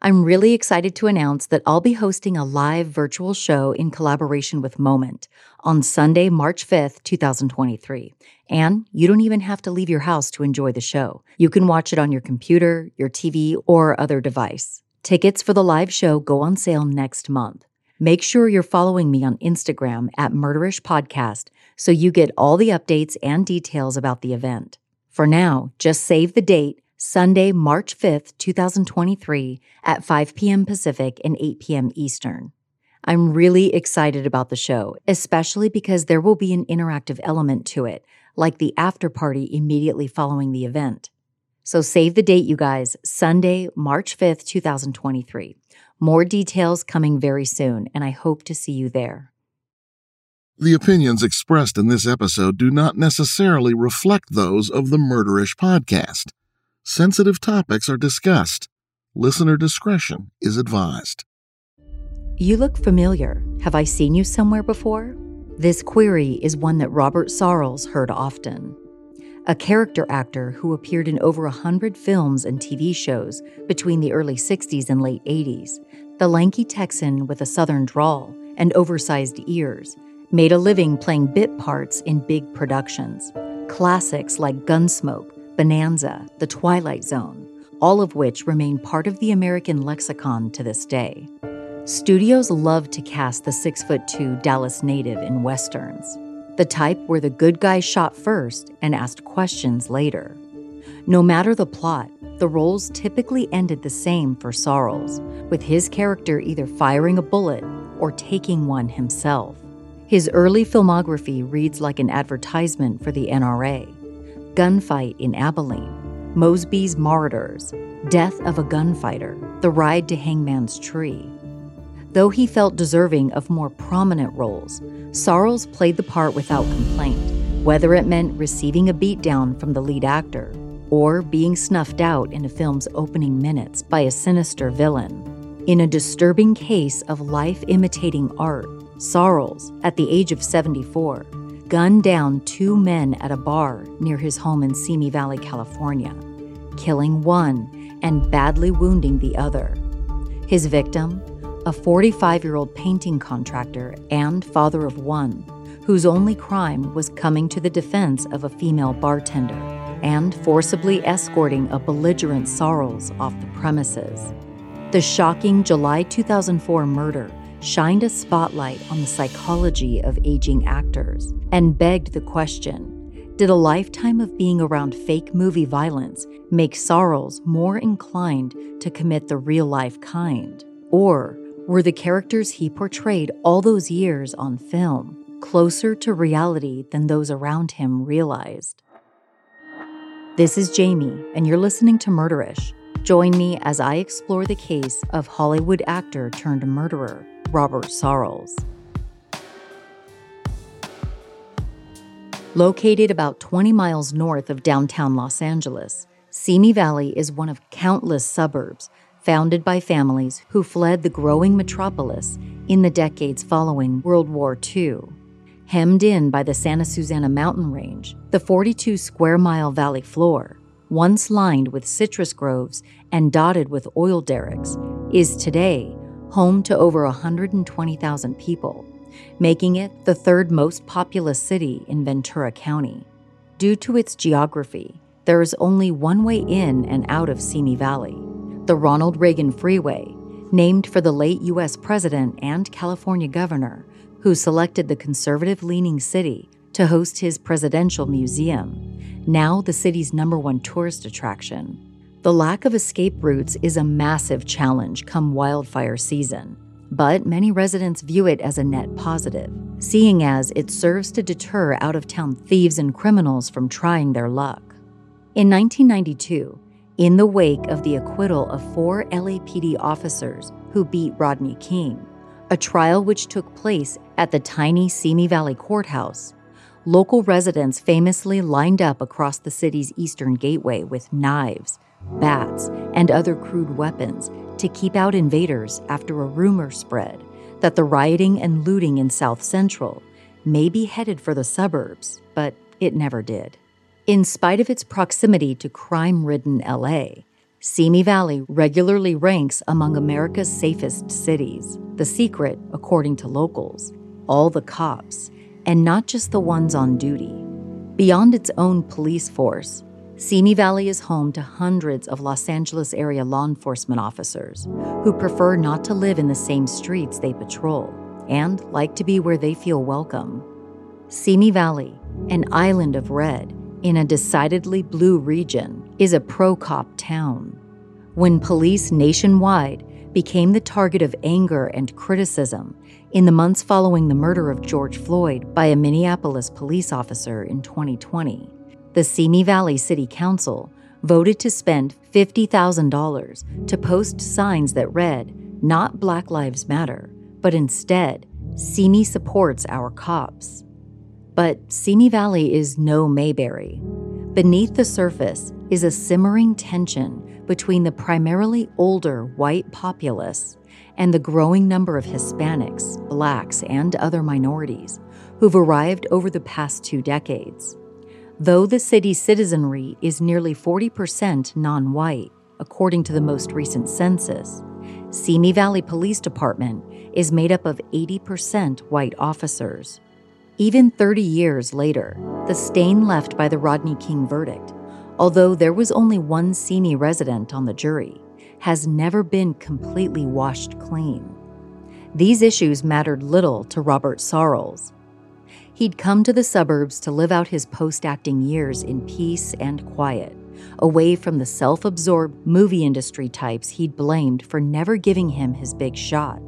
I'm really excited to announce that I'll be hosting a live virtual show in collaboration with Moment on Sunday, March 5th, 2023. And you don't even have to leave your house to enjoy the show. You can watch it on your computer, your TV, or other device. Tickets for the live show go on sale next month. Make sure you're following me on Instagram at Murderish Podcast so you get all the updates and details about the event. For now, just save the date Sunday, March 5th, 2023 at 5 p.m. Pacific and 8 p.m. Eastern. I'm really excited about the show, especially because there will be an interactive element to it, like the after party immediately following the event. So save the date, you guys, Sunday, March 5th, 2023. More details coming very soon, and I hope to see you there. The opinions expressed in this episode do not necessarily reflect those of the Murderish podcast sensitive topics are discussed. Listener discretion is advised. You look familiar. Have I seen you somewhere before? This query is one that Robert Sorrells heard often. A character actor who appeared in over a hundred films and TV shows between the early 60s and late 80s, the lanky Texan with a southern drawl and oversized ears made a living playing bit parts in big productions. Classics like Gunsmoke, Bonanza, The Twilight Zone, all of which remain part of the American lexicon to this day. Studios love to cast the six foot two Dallas native in westerns, the type where the good guy shot first and asked questions later. No matter the plot, the roles typically ended the same for Sorrells, with his character either firing a bullet or taking one himself. His early filmography reads like an advertisement for the NRA gunfight in Abilene, Mosby's Marauders, Death of a Gunfighter, The Ride to Hangman's Tree. Though he felt deserving of more prominent roles, Sorrells played the part without complaint, whether it meant receiving a beatdown from the lead actor or being snuffed out in a film's opening minutes by a sinister villain. In a disturbing case of life imitating art, Sorrells, at the age of 74, gunned down two men at a bar near his home in Simi Valley, California, killing one and badly wounding the other. His victim, a 45 year old painting contractor and father of one, whose only crime was coming to the defense of a female bartender and forcibly escorting a belligerent Sorrells off the premises. The shocking July 2004 murder shined a spotlight on the psychology of aging actors and begged the question Did a lifetime of being around fake movie violence make Sorrells more inclined to commit the real life kind? Or were the characters he portrayed all those years on film closer to reality than those around him realized? This is Jami, and you're listening to Murderish. Join me as I explore the case of Hollywood actor turned murderer Robert Sorrells. Located about 20 miles north of downtown Los Angeles, Simi Valley is one of countless suburbs founded by families who fled the growing metropolis in the decades following World War II. Hemmed in by the Santa Susana mountain range, the 42 square mile valley floor, once lined with citrus groves and dotted with oil derricks, is today home to over 120,000 people making it the third most populous city in Ventura County. Due to its geography, there is only one way in and out of Simi Valley the Ronald Reagan Freeway, named for the late U.S. President and California governor who selected the conservative leaning city to host his presidential museum, now the city's number one tourist attraction. The lack of escape routes is a massive challenge come wildfire season but many residents view it as a net positive, seeing as it serves to deter out of town thieves and criminals from trying their luck. In 1992, in the wake of the acquittal of four LAPD officers who beat Rodney King, a trial which took place at the tiny Simi Valley Courthouse, local residents famously lined up across the city's eastern gateway with knives, bats, and other crude weapons to keep out invaders after a rumor spread that the rioting and looting in South Central may be headed for the suburbs, but it never did. In spite of its proximity to crime ridden LA, Simi Valley regularly ranks among America's safest cities. The secret, according to locals, all the cops, and not just the ones on duty. Beyond its own police force, Simi Valley is home to hundreds of Los Angeles area law enforcement officers who prefer not to live in the same streets they patrol and like to be where they feel welcome. Simi Valley, an island of red in a decidedly blue region, is a pro cop town. When police nationwide became the target of anger and criticism in the months following the murder of George Floyd by a Minneapolis police officer in 2020, the Simi Valley City Council voted to spend $50,000 to post signs that read, not Black Lives Matter, but instead, Simi supports our cops. But Simi Valley is no Mayberry. Beneath the surface is a simmering tension between the primarily older white populace and the growing number of Hispanics, blacks, and other minorities who've arrived over the past two decades. Though the city's citizenry is nearly 40% non white, according to the most recent census, Simi Valley Police Department is made up of 80% white officers. Even 30 years later, the stain left by the Rodney King verdict, although there was only one Simi resident on the jury, has never been completely washed clean. These issues mattered little to Robert Sorrells, He'd come to the suburbs to live out his post acting years in peace and quiet, away from the self absorbed movie industry types he'd blamed for never giving him his big shot.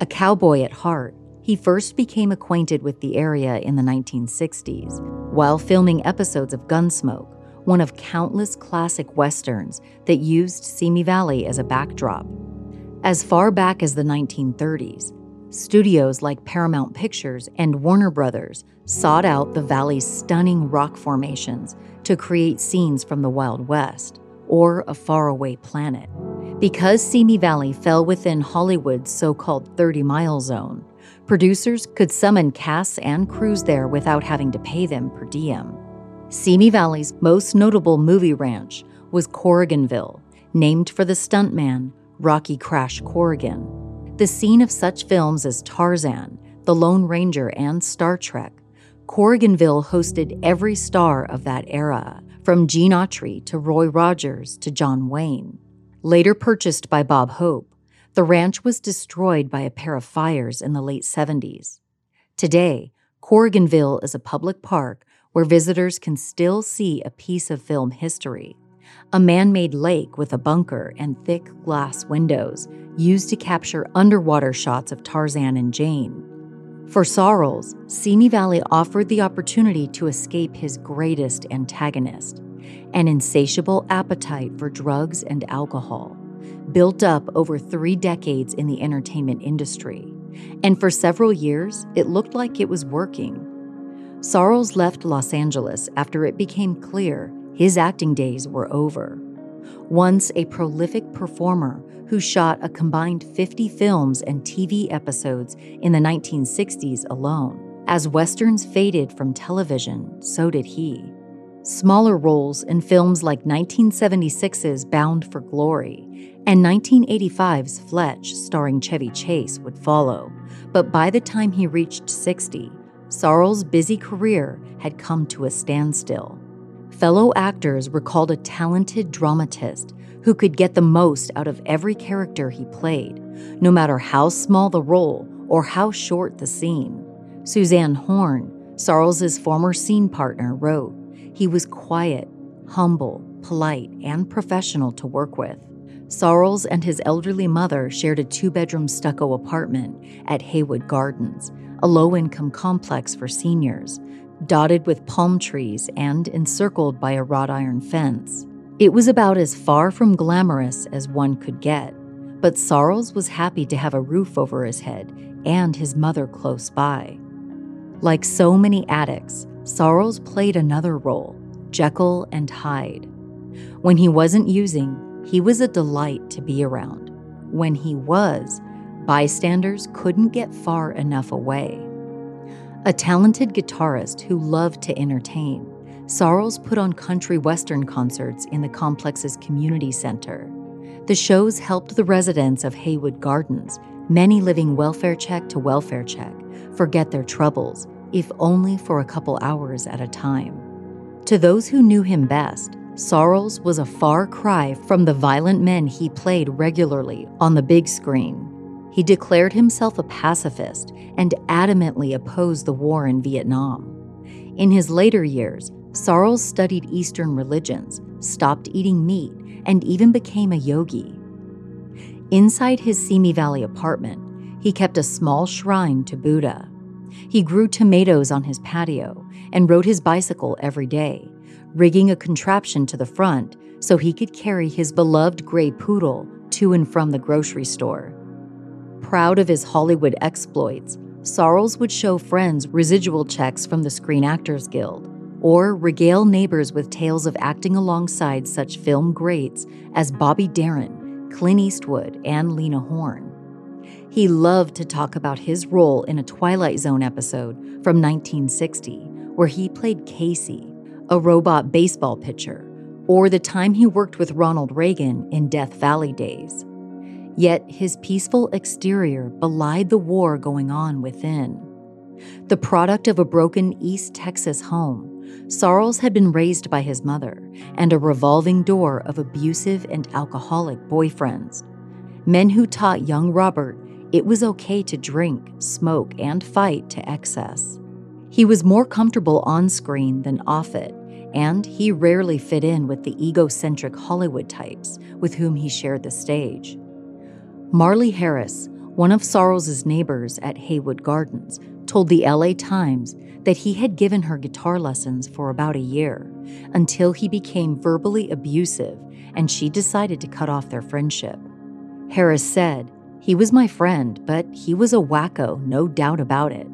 A cowboy at heart, he first became acquainted with the area in the 1960s while filming episodes of Gunsmoke, one of countless classic westerns that used Simi Valley as a backdrop. As far back as the 1930s, Studios like Paramount Pictures and Warner Brothers sought out the valley's stunning rock formations to create scenes from the Wild West or a faraway planet. Because Simi Valley fell within Hollywood's so called 30 mile zone, producers could summon casts and crews there without having to pay them per diem. Simi Valley's most notable movie ranch was Corriganville, named for the stuntman Rocky Crash Corrigan the scene of such films as Tarzan, The Lone Ranger, and Star Trek, Corriganville hosted every star of that era, from Gene Autry to Roy Rogers to John Wayne. Later purchased by Bob Hope, the ranch was destroyed by a pair of fires in the late 70s. Today, Corriganville is a public park where visitors can still see a piece of film history. A man made lake with a bunker and thick glass windows used to capture underwater shots of Tarzan and Jane. For Sorrells, Simi Valley offered the opportunity to escape his greatest antagonist an insatiable appetite for drugs and alcohol, built up over three decades in the entertainment industry. And for several years, it looked like it was working. Sorrells left Los Angeles after it became clear his acting days were over. Once a prolific performer who shot a combined 50 films and TV episodes in the 1960s alone. As westerns faded from television, so did he. Smaller roles in films like 1976's Bound for Glory and 1985's Fletch, starring Chevy Chase, would follow. But by the time he reached 60, Sorrells' busy career had come to a standstill. Fellow actors recalled a talented dramatist who could get the most out of every character he played, no matter how small the role or how short the scene. Suzanne Horn, Sorrells' former scene partner, wrote, He was quiet, humble, polite, and professional to work with. Sorrells and his elderly mother shared a two bedroom stucco apartment at Haywood Gardens, a low income complex for seniors, dotted with palm trees and encircled by a wrought iron fence. It was about as far from glamorous as one could get, but Sorrells was happy to have a roof over his head and his mother close by. Like so many addicts, Sorrells played another role Jekyll and Hyde. When he wasn't using, he was a delight to be around. When he was, bystanders couldn't get far enough away. A talented guitarist who loved to entertain, Sorrells put on country western concerts in the complex's community center. The shows helped the residents of Haywood Gardens, many living welfare check to welfare check, forget their troubles, if only for a couple hours at a time. To those who knew him best, Sorrells was a far cry from the violent men he played regularly on the big screen. He declared himself a pacifist and adamantly opposed the war in Vietnam. In his later years, Sorrells studied Eastern religions, stopped eating meat, and even became a yogi. Inside his Simi Valley apartment, he kept a small shrine to Buddha. He grew tomatoes on his patio and rode his bicycle every day, rigging a contraption to the front so he could carry his beloved gray poodle to and from the grocery store. Proud of his Hollywood exploits, Sorrells would show friends residual checks from the Screen Actors Guild, or regale neighbors with tales of acting alongside such film greats as Bobby Darin, Clint Eastwood, and Lena Horne. He loved to talk about his role in a Twilight Zone episode from 1960, where he played Casey, a robot baseball pitcher, or the time he worked with Ronald Reagan in Death Valley days. Yet his peaceful exterior belied the war going on within. The product of a broken East Texas home, Sorrells had been raised by his mother and a revolving door of abusive and alcoholic boyfriends. Men who taught young Robert it was okay to drink, smoke, and fight to excess. He was more comfortable on screen than off it, and he rarely fit in with the egocentric Hollywood types with whom he shared the stage. Marley Harris, one of Sorrells' neighbors at Haywood Gardens, told the LA Times that he had given her guitar lessons for about a year until he became verbally abusive and she decided to cut off their friendship. Harris said, He was my friend, but he was a wacko, no doubt about it.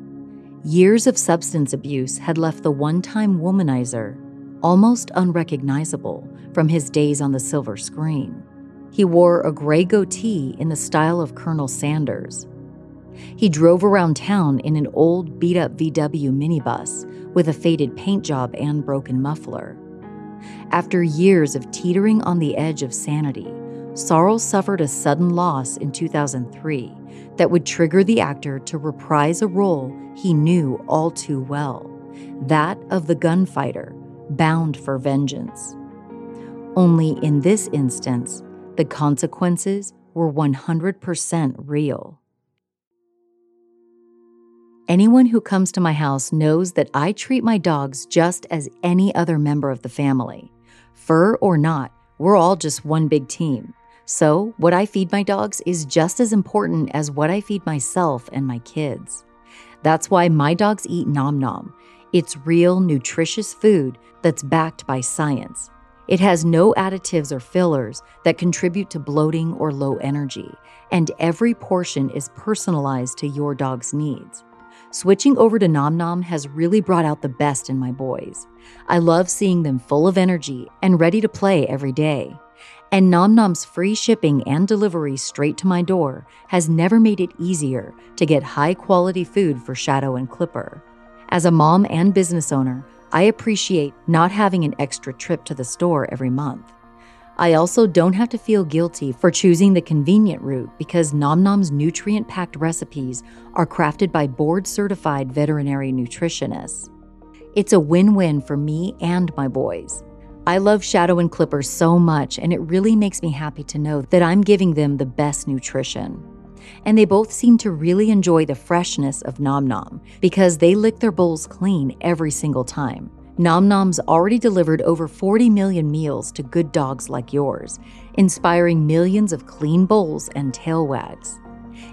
Years of substance abuse had left the one time womanizer almost unrecognizable from his days on the silver screen. He wore a gray goatee in the style of Colonel Sanders. He drove around town in an old beat up VW minibus with a faded paint job and broken muffler. After years of teetering on the edge of sanity, Sorrells suffered a sudden loss in 2003 that would trigger the actor to reprise a role he knew all too well that of the gunfighter, bound for vengeance. Only in this instance, the consequences were 100% real. Anyone who comes to my house knows that I treat my dogs just as any other member of the family. Fur or not, we're all just one big team. So, what I feed my dogs is just as important as what I feed myself and my kids. That's why my dogs eat Nom Nom. It's real, nutritious food that's backed by science. It has no additives or fillers that contribute to bloating or low energy, and every portion is personalized to your dog's needs. Switching over to Nom Nom has really brought out the best in my boys. I love seeing them full of energy and ready to play every day. And Nom Nom's free shipping and delivery straight to my door has never made it easier to get high quality food for Shadow and Clipper. As a mom and business owner, I appreciate not having an extra trip to the store every month. I also don't have to feel guilty for choosing the convenient route because Nom Nom's nutrient packed recipes are crafted by board certified veterinary nutritionists. It's a win win for me and my boys. I love Shadow and Clipper so much, and it really makes me happy to know that I'm giving them the best nutrition. And they both seem to really enjoy the freshness of Nom Nom because they lick their bowls clean every single time. Nom Nom's already delivered over 40 million meals to good dogs like yours, inspiring millions of clean bowls and tail wags.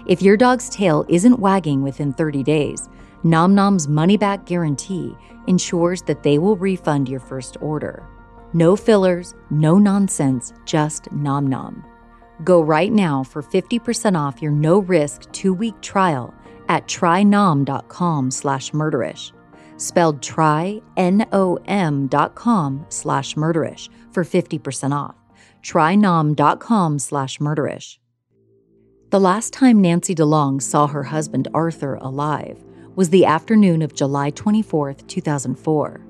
If your dog's tail isn't wagging within 30 days, Nom Nom's money back guarantee ensures that they will refund your first order. No fillers, no nonsense, just Nom Nom. Go right now for 50% off your no-risk 2-week trial at trynom.com slash murderish spelled try, N-O-M dot com slash murderish for 50% off. Trynom.com slash murderish. The last time Nancy DeLong saw her husband Arthur alive was the afternoon of July 24, 2004.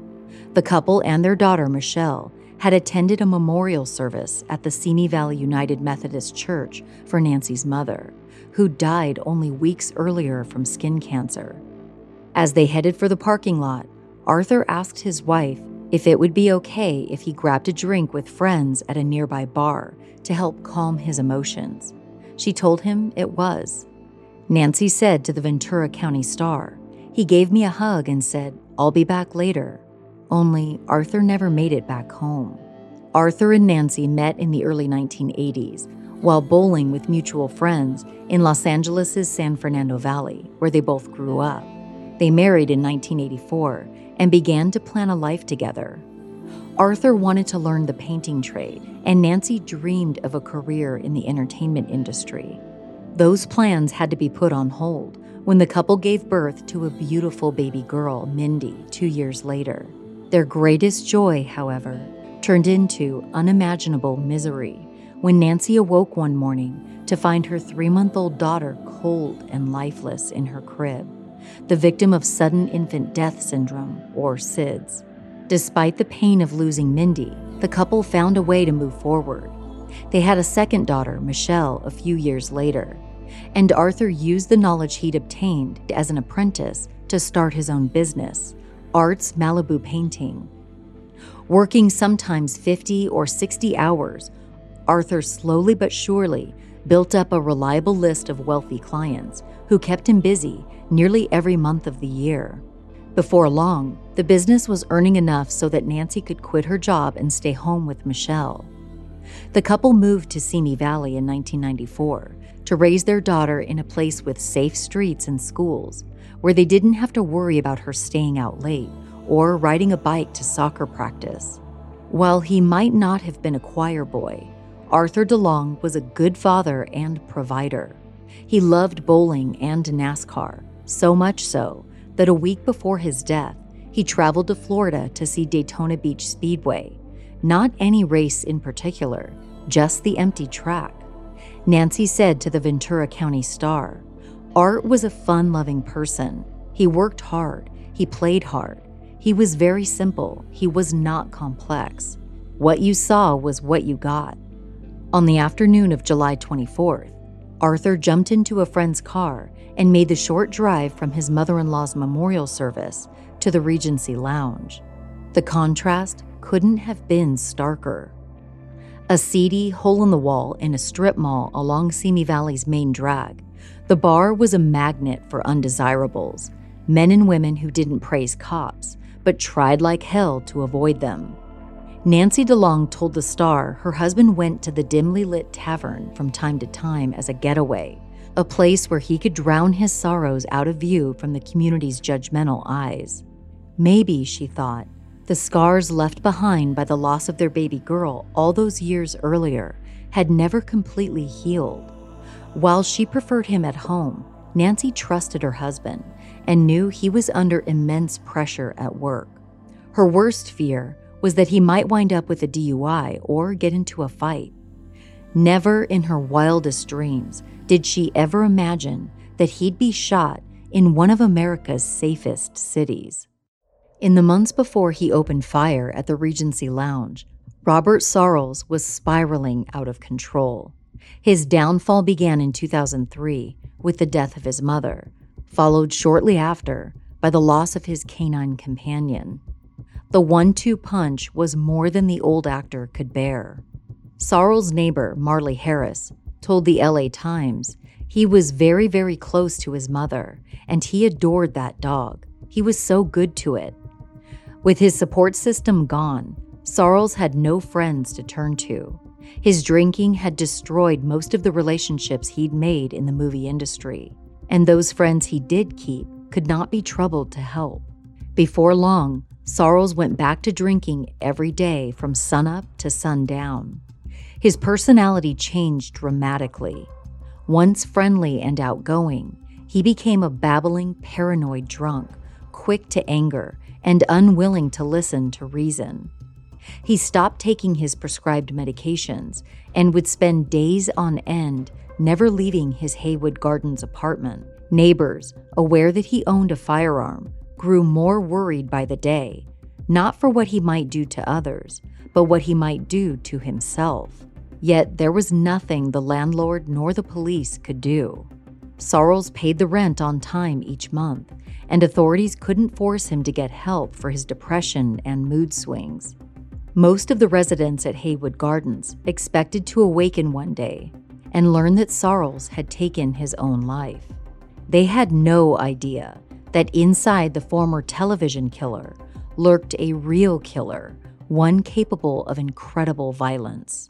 The couple and their daughter, Michelle, had attended a memorial service at the Simi Valley United Methodist Church for Nancy's mother, who died only weeks earlier from skin cancer. As they headed for the parking lot, Arthur asked his wife if it would be okay if he grabbed a drink with friends at a nearby bar to help calm his emotions. She told him it was. Nancy said to the Ventura County Star, He gave me a hug and said, I'll be back later. Only Arthur never made it back home. Arthur and Nancy met in the early 1980s while bowling with mutual friends in Los Angeles' San Fernando Valley, where they both grew up. They married in 1984 and began to plan a life together. Arthur wanted to learn the painting trade, and Nancy dreamed of a career in the entertainment industry. Those plans had to be put on hold when the couple gave birth to a beautiful baby girl, Mindy, two years later. Their greatest joy, however, turned into unimaginable misery when Nancy awoke one morning to find her three month old daughter cold and lifeless in her crib the victim of sudden infant death syndrome, or SIDS. Despite the pain of losing Mindy, the couple found a way to move forward. They had a second daughter, Michelle, a few years later, and Arthur used the knowledge he'd obtained as an apprentice to start his own business, Arts Malibu Painting. Working sometimes 50 or 60 hours, Arthur slowly but surely built up a reliable list of wealthy clients who kept him busy nearly every month of the year. Before long, the business was earning enough so that Nancy could quit her job and stay home with Michelle. The couple moved to Simi Valley in 1994 to raise their daughter in a place with safe streets and schools, where they didn't have to worry about her staying out late or riding a bike to soccer practice. While he might not have been a choir boy, Arthur DeLong was a good father and provider. He loved bowling and NASCAR, so much so that a week before his death, he traveled to Florida to see Daytona Beach Speedway. Not any race in particular, just the empty track. Nancy said to the Ventura County Star Art was a fun loving person. He worked hard, he played hard. He was very simple, he was not complex. What you saw was what you got. On the afternoon of July 24th, Arthur jumped into a friend's car and made the short drive from his mother in law's memorial service to the Regency Lounge. The contrast couldn't have been starker. A seedy hole in the wall in a strip mall along Simi Valley's main drag, the bar was a magnet for undesirables. men and women who didn't praise cops, but tried like hell to avoid them. Nancy DeLong told the Star her husband went to the dimly lit tavern from time to time as a getaway, a place where he could drown his sorrows out of view from the community's judgmental eyes. Maybe, she thought, the scars left behind by the loss of their baby girl all those years earlier had never completely healed. While she preferred him at home, Nancy trusted her husband and knew he was under immense pressure at work. Her worst fear was that he might wind up with a DUI or get into a fight. Never in her wildest dreams did she ever imagine that he'd be shot in one of America's safest cities. In the months before he opened fire at the Regency Lounge, Robert Sorrells was spiraling out of control. His downfall began in 2003 with the death of his mother, followed shortly after by the loss of his canine companion. The one two punch was more than the old actor could bear. Sorrells' neighbor, Marley Harris, told the LA Times he was very, very close to his mother, and he adored that dog. He was so good to it. With his support system gone, Sorrells had no friends to turn to. His drinking had destroyed most of the relationships he'd made in the movie industry, and those friends he did keep could not be troubled to help. Before long, Sorrells went back to drinking every day from sunup to sundown. His personality changed dramatically. Once friendly and outgoing, he became a babbling, paranoid drunk, quick to anger and unwilling to listen to reason. He stopped taking his prescribed medications and would spend days on end never leaving his Haywood Gardens apartment. Neighbors, aware that he owned a firearm, grew more worried by the day, not for what he might do to others, but what he might do to himself. Yet there was nothing the landlord nor the police could do. Sorrells paid the rent on time each month, and authorities couldn't force him to get help for his depression and mood swings. Most of the residents at Haywood Gardens expected to awaken one day and learn that Sorrells had taken his own life. They had no idea that inside the former television killer lurked a real killer, one capable of incredible violence.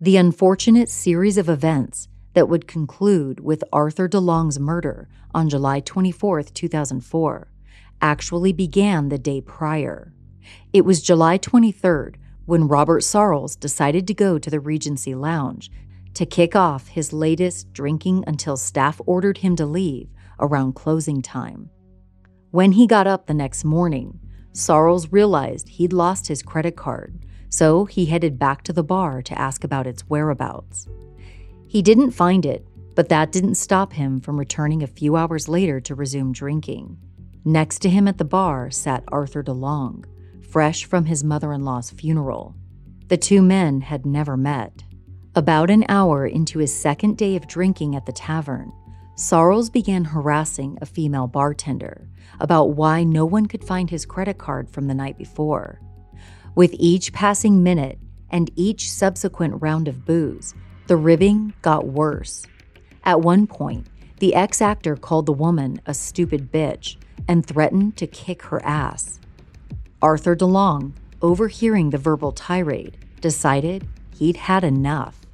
The unfortunate series of events that would conclude with Arthur DeLong's murder on July 24, 2004, actually began the day prior. It was July 23rd when Robert Sorrells decided to go to the Regency Lounge to kick off his latest drinking until staff ordered him to leave around closing time. When he got up the next morning, Sorrells realized he'd lost his credit card, so he headed back to the bar to ask about its whereabouts. He didn't find it, but that didn't stop him from returning a few hours later to resume drinking. Next to him at the bar sat Arthur DeLong, fresh from his mother in law's funeral. The two men had never met. About an hour into his second day of drinking at the tavern, Sorrells began harassing a female bartender about why no one could find his credit card from the night before. With each passing minute and each subsequent round of booze, the ribbing got worse. At one point, the ex actor called the woman a stupid bitch and threatened to kick her ass. Arthur DeLong, overhearing the verbal tirade, decided he'd had enough.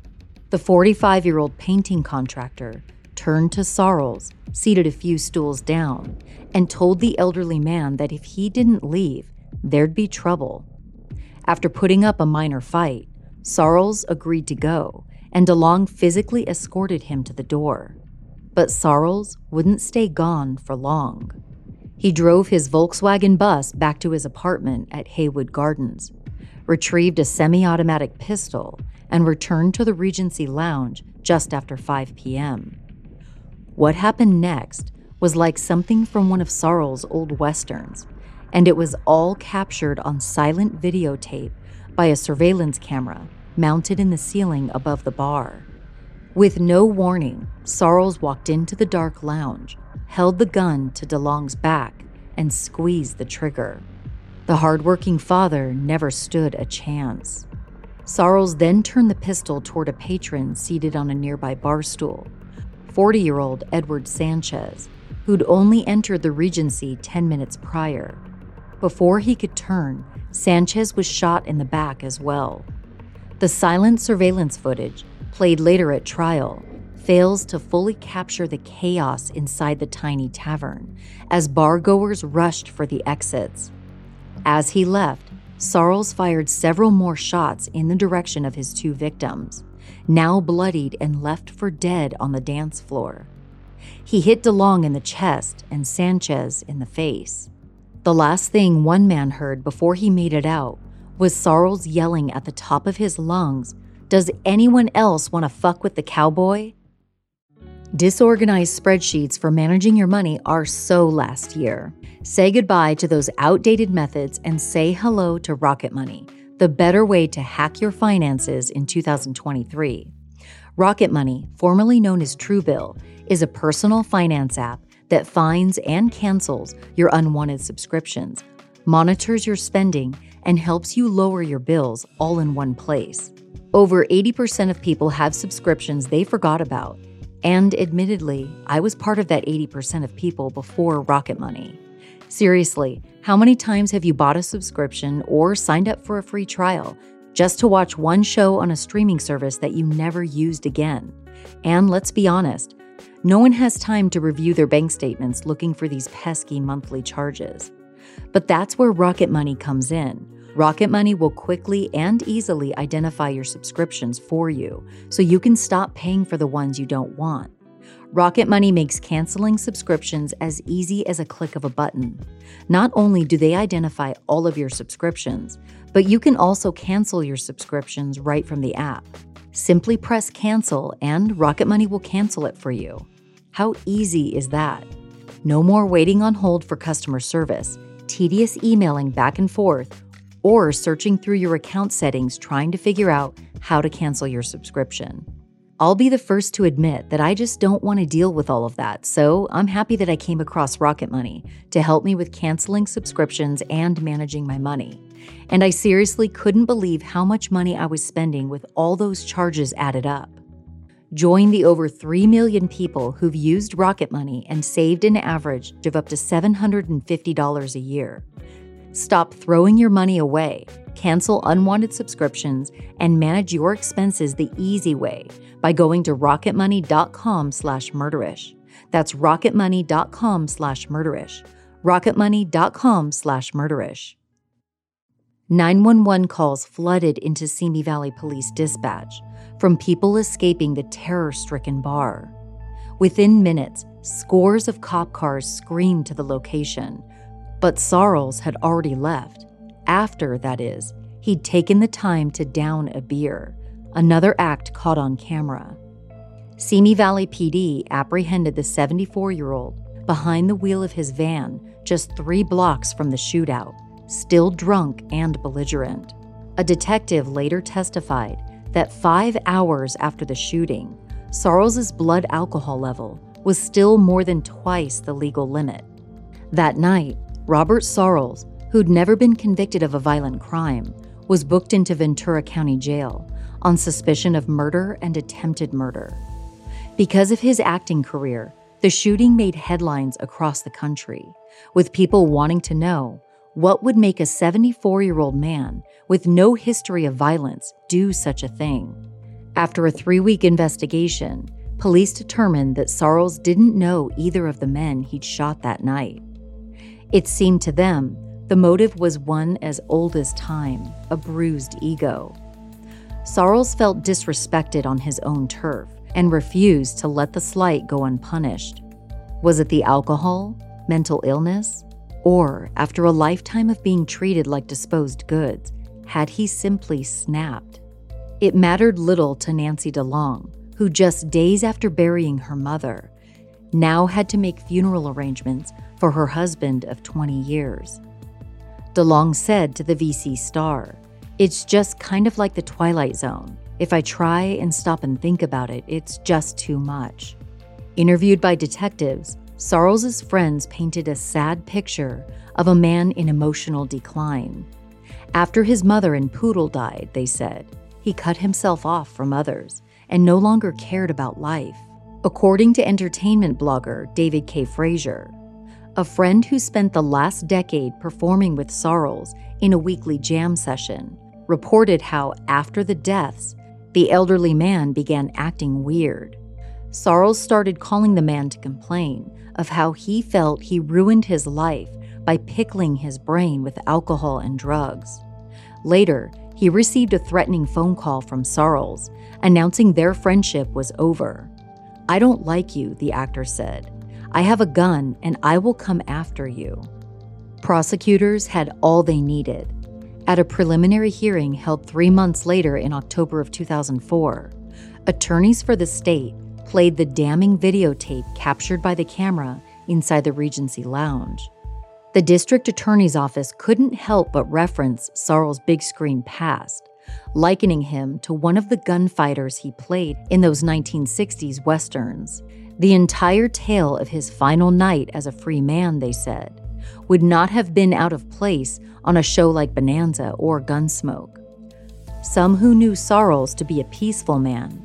The 45 year old painting contractor turned to Sorrells, seated a few stools down, and told the elderly man that if he didn't leave, there'd be trouble. After putting up a minor fight, Sorrells agreed to go, and DeLong physically escorted him to the door. But Sorrells wouldn't stay gone for long. He drove his Volkswagen bus back to his apartment at Haywood Gardens, retrieved a semi automatic pistol, and returned to the Regency Lounge just after 5 p.m. What happened next was like something from one of Sorrells' old westerns, and it was all captured on silent videotape by a surveillance camera mounted in the ceiling above the bar. With no warning, Sorrells walked into the dark lounge, held the gun to DeLong's back, and squeezed the trigger. The hardworking father never stood a chance. Sorrells then turned the pistol toward a patron seated on a nearby bar stool, 40 year old Edward Sanchez, who'd only entered the Regency 10 minutes prior. Before he could turn, Sanchez was shot in the back as well. The silent surveillance footage, played later at trial, fails to fully capture the chaos inside the tiny tavern as bargoers rushed for the exits. As he left, Sorrells fired several more shots in the direction of his two victims, now bloodied and left for dead on the dance floor. He hit DeLong in the chest and Sanchez in the face. The last thing one man heard before he made it out was Sorrells yelling at the top of his lungs, Does anyone else want to fuck with the cowboy? Disorganized spreadsheets for managing your money are so last year. Say goodbye to those outdated methods and say hello to Rocket Money, the better way to hack your finances in 2023. Rocket Money, formerly known as Truebill, is a personal finance app that finds and cancels your unwanted subscriptions, monitors your spending, and helps you lower your bills all in one place. Over 80% of people have subscriptions they forgot about and admittedly, I was part of that 80% of people before Rocket Money. Seriously, how many times have you bought a subscription or signed up for a free trial just to watch one show on a streaming service that you never used again? And let's be honest, no one has time to review their bank statements looking for these pesky monthly charges. But that's where Rocket Money comes in. Rocket Money will quickly and easily identify your subscriptions for you so you can stop paying for the ones you don't want. Rocket Money makes canceling subscriptions as easy as a click of a button. Not only do they identify all of your subscriptions, but you can also cancel your subscriptions right from the app. Simply press cancel and Rocket Money will cancel it for you. How easy is that? No more waiting on hold for customer service, tedious emailing back and forth, or searching through your account settings trying to figure out how to cancel your subscription. I'll be the first to admit that I just don't want to deal with all of that, so I'm happy that I came across Rocket Money to help me with canceling subscriptions and managing my money. And I seriously couldn't believe how much money I was spending with all those charges added up. Join the over 3 million people who've used Rocket Money and saved an average of up to $750 a year. Stop throwing your money away, cancel unwanted subscriptions, and manage your expenses the easy way by going to rocketmoney.com slash murderish. That's rocketmoney.com slash murderish. rocketmoney.com slash murderish. 911 calls flooded into Simi Valley Police Dispatch from people escaping the terror stricken bar. Within minutes, scores of cop cars screamed to the location, but Sorrells had already left. After, that is, he'd taken the time to down a beer, another act caught on camera. Simi Valley PD apprehended the 74 year old behind the wheel of his van just three blocks from the shootout, still drunk and belligerent. A detective later testified that five hours after the shooting, Sorrells's blood alcohol level was still more than twice the legal limit. That night, Robert Sorrells, who'd never been convicted of a violent crime, was booked into Ventura County Jail on suspicion of murder and attempted murder. Because of his acting career, the shooting made headlines across the country, with people wanting to know what would make a 74 year old man with no history of violence do such a thing. After a three week investigation, police determined that Sorrells didn't know either of the men he'd shot that night. It seemed to them the motive was one as old as time a bruised ego. Sorrells felt disrespected on his own turf and refused to let the slight go unpunished. Was it the alcohol, mental illness, or after a lifetime of being treated like disposed goods, had he simply snapped? It mattered little to Nancy DeLong, who just days after burying her mother, now had to make funeral arrangements for her husband of 20 years. DeLong said to the VC Star, It's just kind of like the Twilight Zone. If I try and stop and think about it, it's just too much. Interviewed by detectives, Sorrells's friends painted a sad picture of a man in emotional decline. After his mother and poodle died, they said, he cut himself off from others and no longer cared about life. According to entertainment blogger David K. Frazier, a friend who spent the last decade performing with Sorrells in a weekly jam session reported how, after the deaths, the elderly man began acting weird. Sorrells started calling the man to complain of how he felt he ruined his life by pickling his brain with alcohol and drugs. Later, he received a threatening phone call from Sorrells announcing their friendship was over. I don't like you, the actor said. I have a gun and I will come after you. Prosecutors had all they needed. At a preliminary hearing held three months later in October of 2004, attorneys for the state played the damning videotape captured by the camera inside the Regency Lounge. The district attorney's office couldn't help but reference Sorrells' big screen past, likening him to one of the gunfighters he played in those 1960s westerns. The entire tale of his final night as a free man, they said, would not have been out of place on a show like Bonanza or Gunsmoke. Some who knew Sorrells to be a peaceful man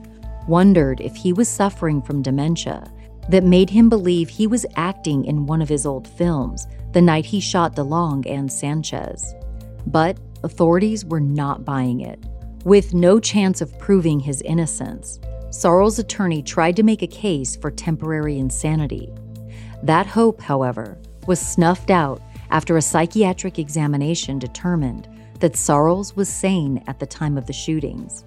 wondered if he was suffering from dementia that made him believe he was acting in one of his old films the night he shot DeLong and Sanchez. But authorities were not buying it. With no chance of proving his innocence, Sorrells' attorney tried to make a case for temporary insanity. That hope, however, was snuffed out after a psychiatric examination determined that Sorrells was sane at the time of the shootings.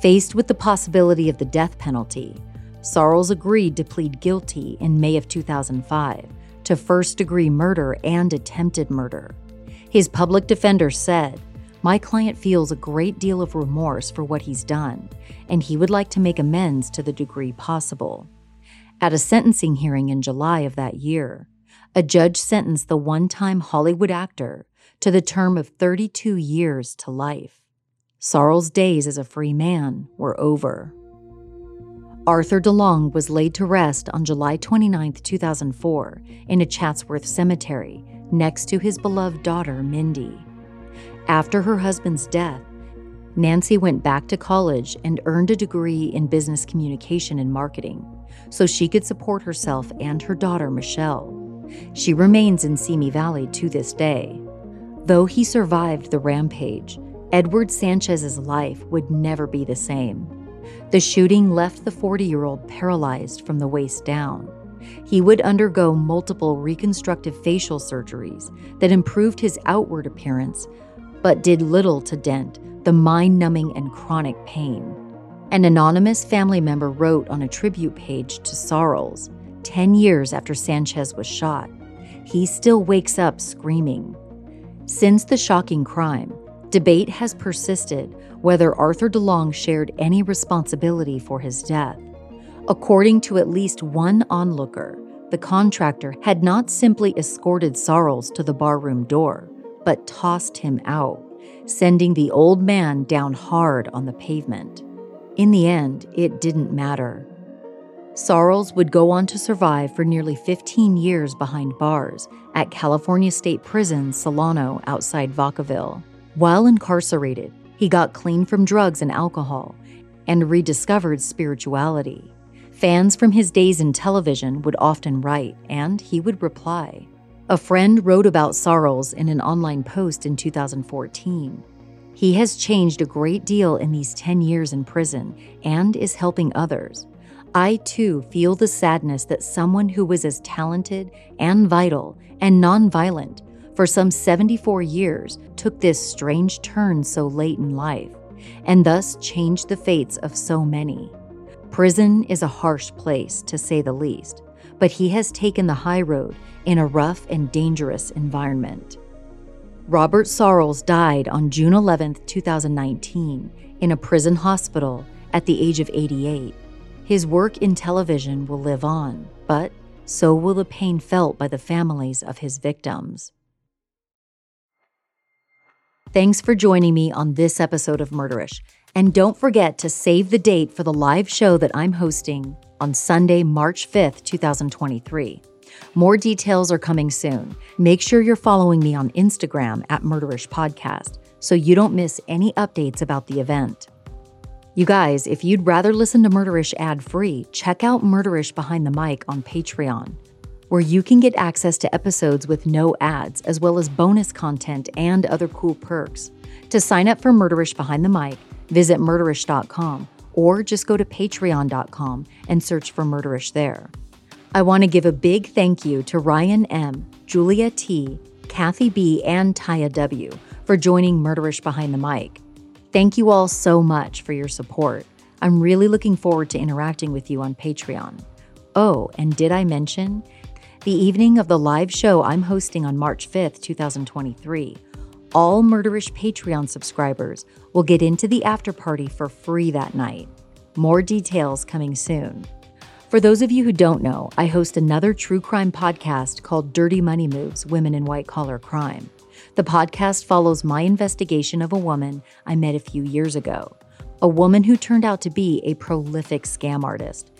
Faced with the possibility of the death penalty, Sorrells agreed to plead guilty in May of 2005 to first degree murder and attempted murder. His public defender said, My client feels a great deal of remorse for what he's done, and he would like to make amends to the degree possible. At a sentencing hearing in July of that year, a judge sentenced the one time Hollywood actor to the term of 32 years to life. Sorrells' days as a free man were over. Arthur DeLong was laid to rest on July 29, 2004, in a Chatsworth cemetery next to his beloved daughter, Mindy. After her husband's death, Nancy went back to college and earned a degree in business communication and marketing so she could support herself and her daughter, Michelle. She remains in Simi Valley to this day. Though he survived the rampage, Edward Sanchez's life would never be the same. The shooting left the 40 year old paralyzed from the waist down. He would undergo multiple reconstructive facial surgeries that improved his outward appearance, but did little to dent the mind numbing and chronic pain. An anonymous family member wrote on a tribute page to Sorrells 10 years after Sanchez was shot. He still wakes up screaming. Since the shocking crime, debate has persisted whether Arthur DeLong shared any responsibility for his death. According to at least one onlooker, the contractor had not simply escorted Sorrells to the barroom door, but tossed him out, sending the old man down hard on the pavement. In the end, it didn't matter. Sorrells would go on to survive for nearly 15 years behind bars at California State Prison, Solano, outside Vacaville. While incarcerated, he got clean from drugs and alcohol and rediscovered spirituality. Fans from his days in television would often write, and he would reply. A friend wrote about Sorrells in an online post in 2014. He has changed a great deal in these 10 years in prison and is helping others. I too feel the sadness that someone who was as talented and vital and nonviolent for some 74 years took this strange turn so late in life, and thus changed the fates of so many. Prison is a harsh place, to say the least, but he has taken the high road in a rough and dangerous environment. Robert Sorrells died on June 11, 2019, in a prison hospital at the age of 88. His work in television will live on, but so will the pain felt by the families of his victims. Thanks for joining me on this episode of Murderish. And don't forget to save the date for the live show that I'm hosting on Sunday, March 5th, 2023. More details are coming soon. Make sure you're following me on Instagram at Murderish Podcast so you don't miss any updates about the event. You guys, if you'd rather listen to Murderish ad free, check out Murderish Behind the Mic on Patreon, where you can get access to episodes with no ads, as well as bonus content and other cool perks. To sign up for Murderish Behind the Mic, visit murderish.com or just go to patreon.com and search for Murderish there. I want to give a big thank you to Ryan M., Julia T., Kathy B., and Taya W. for joining Murderish Behind the Mic. Thank you all so much for your support. I'm really looking forward to interacting with you on Patreon. Oh, and did I mention? The evening of the live show I'm hosting on March 5th, 2023, all Murderish Patreon subscribers will get into the after party for free that night. More details coming soon. For those of you who don't know, I host another true crime podcast called Dirty Money Moves Women in White Collar Crime. The podcast follows my investigation of a woman I met a few years ago, a woman who turned out to be a prolific scam artist.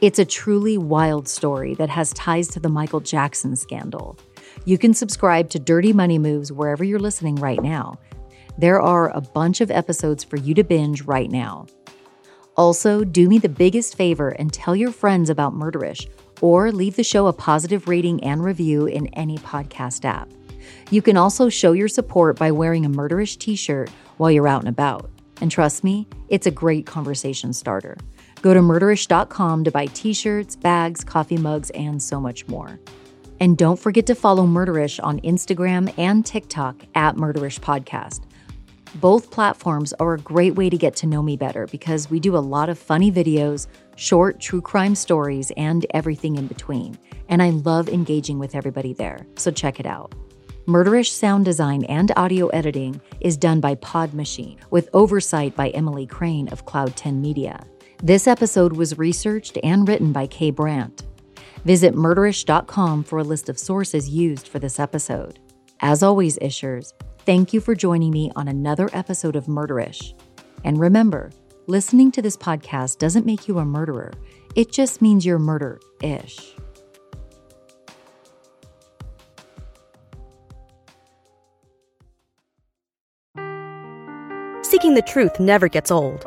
It's a truly wild story that has ties to the Michael Jackson scandal. You can subscribe to Dirty Money Moves wherever you're listening right now. There are a bunch of episodes for you to binge right now. Also, do me the biggest favor and tell your friends about Murderish or leave the show a positive rating and review in any podcast app. You can also show your support by wearing a Murderish t shirt while you're out and about. And trust me, it's a great conversation starter. Go to murderish.com to buy t shirts, bags, coffee mugs, and so much more. And don't forget to follow Murderish on Instagram and TikTok at Murderish Podcast. Both platforms are a great way to get to know me better because we do a lot of funny videos, short true crime stories, and everything in between. And I love engaging with everybody there, so check it out. Murderish sound design and audio editing is done by Pod Machine, with oversight by Emily Crane of Cloud 10 Media. This episode was researched and written by Kay Brandt. Visit murderish.com for a list of sources used for this episode. As always, Ishers, thank you for joining me on another episode of Murderish. And remember, listening to this podcast doesn't make you a murderer, it just means you're murder ish. Seeking the truth never gets old.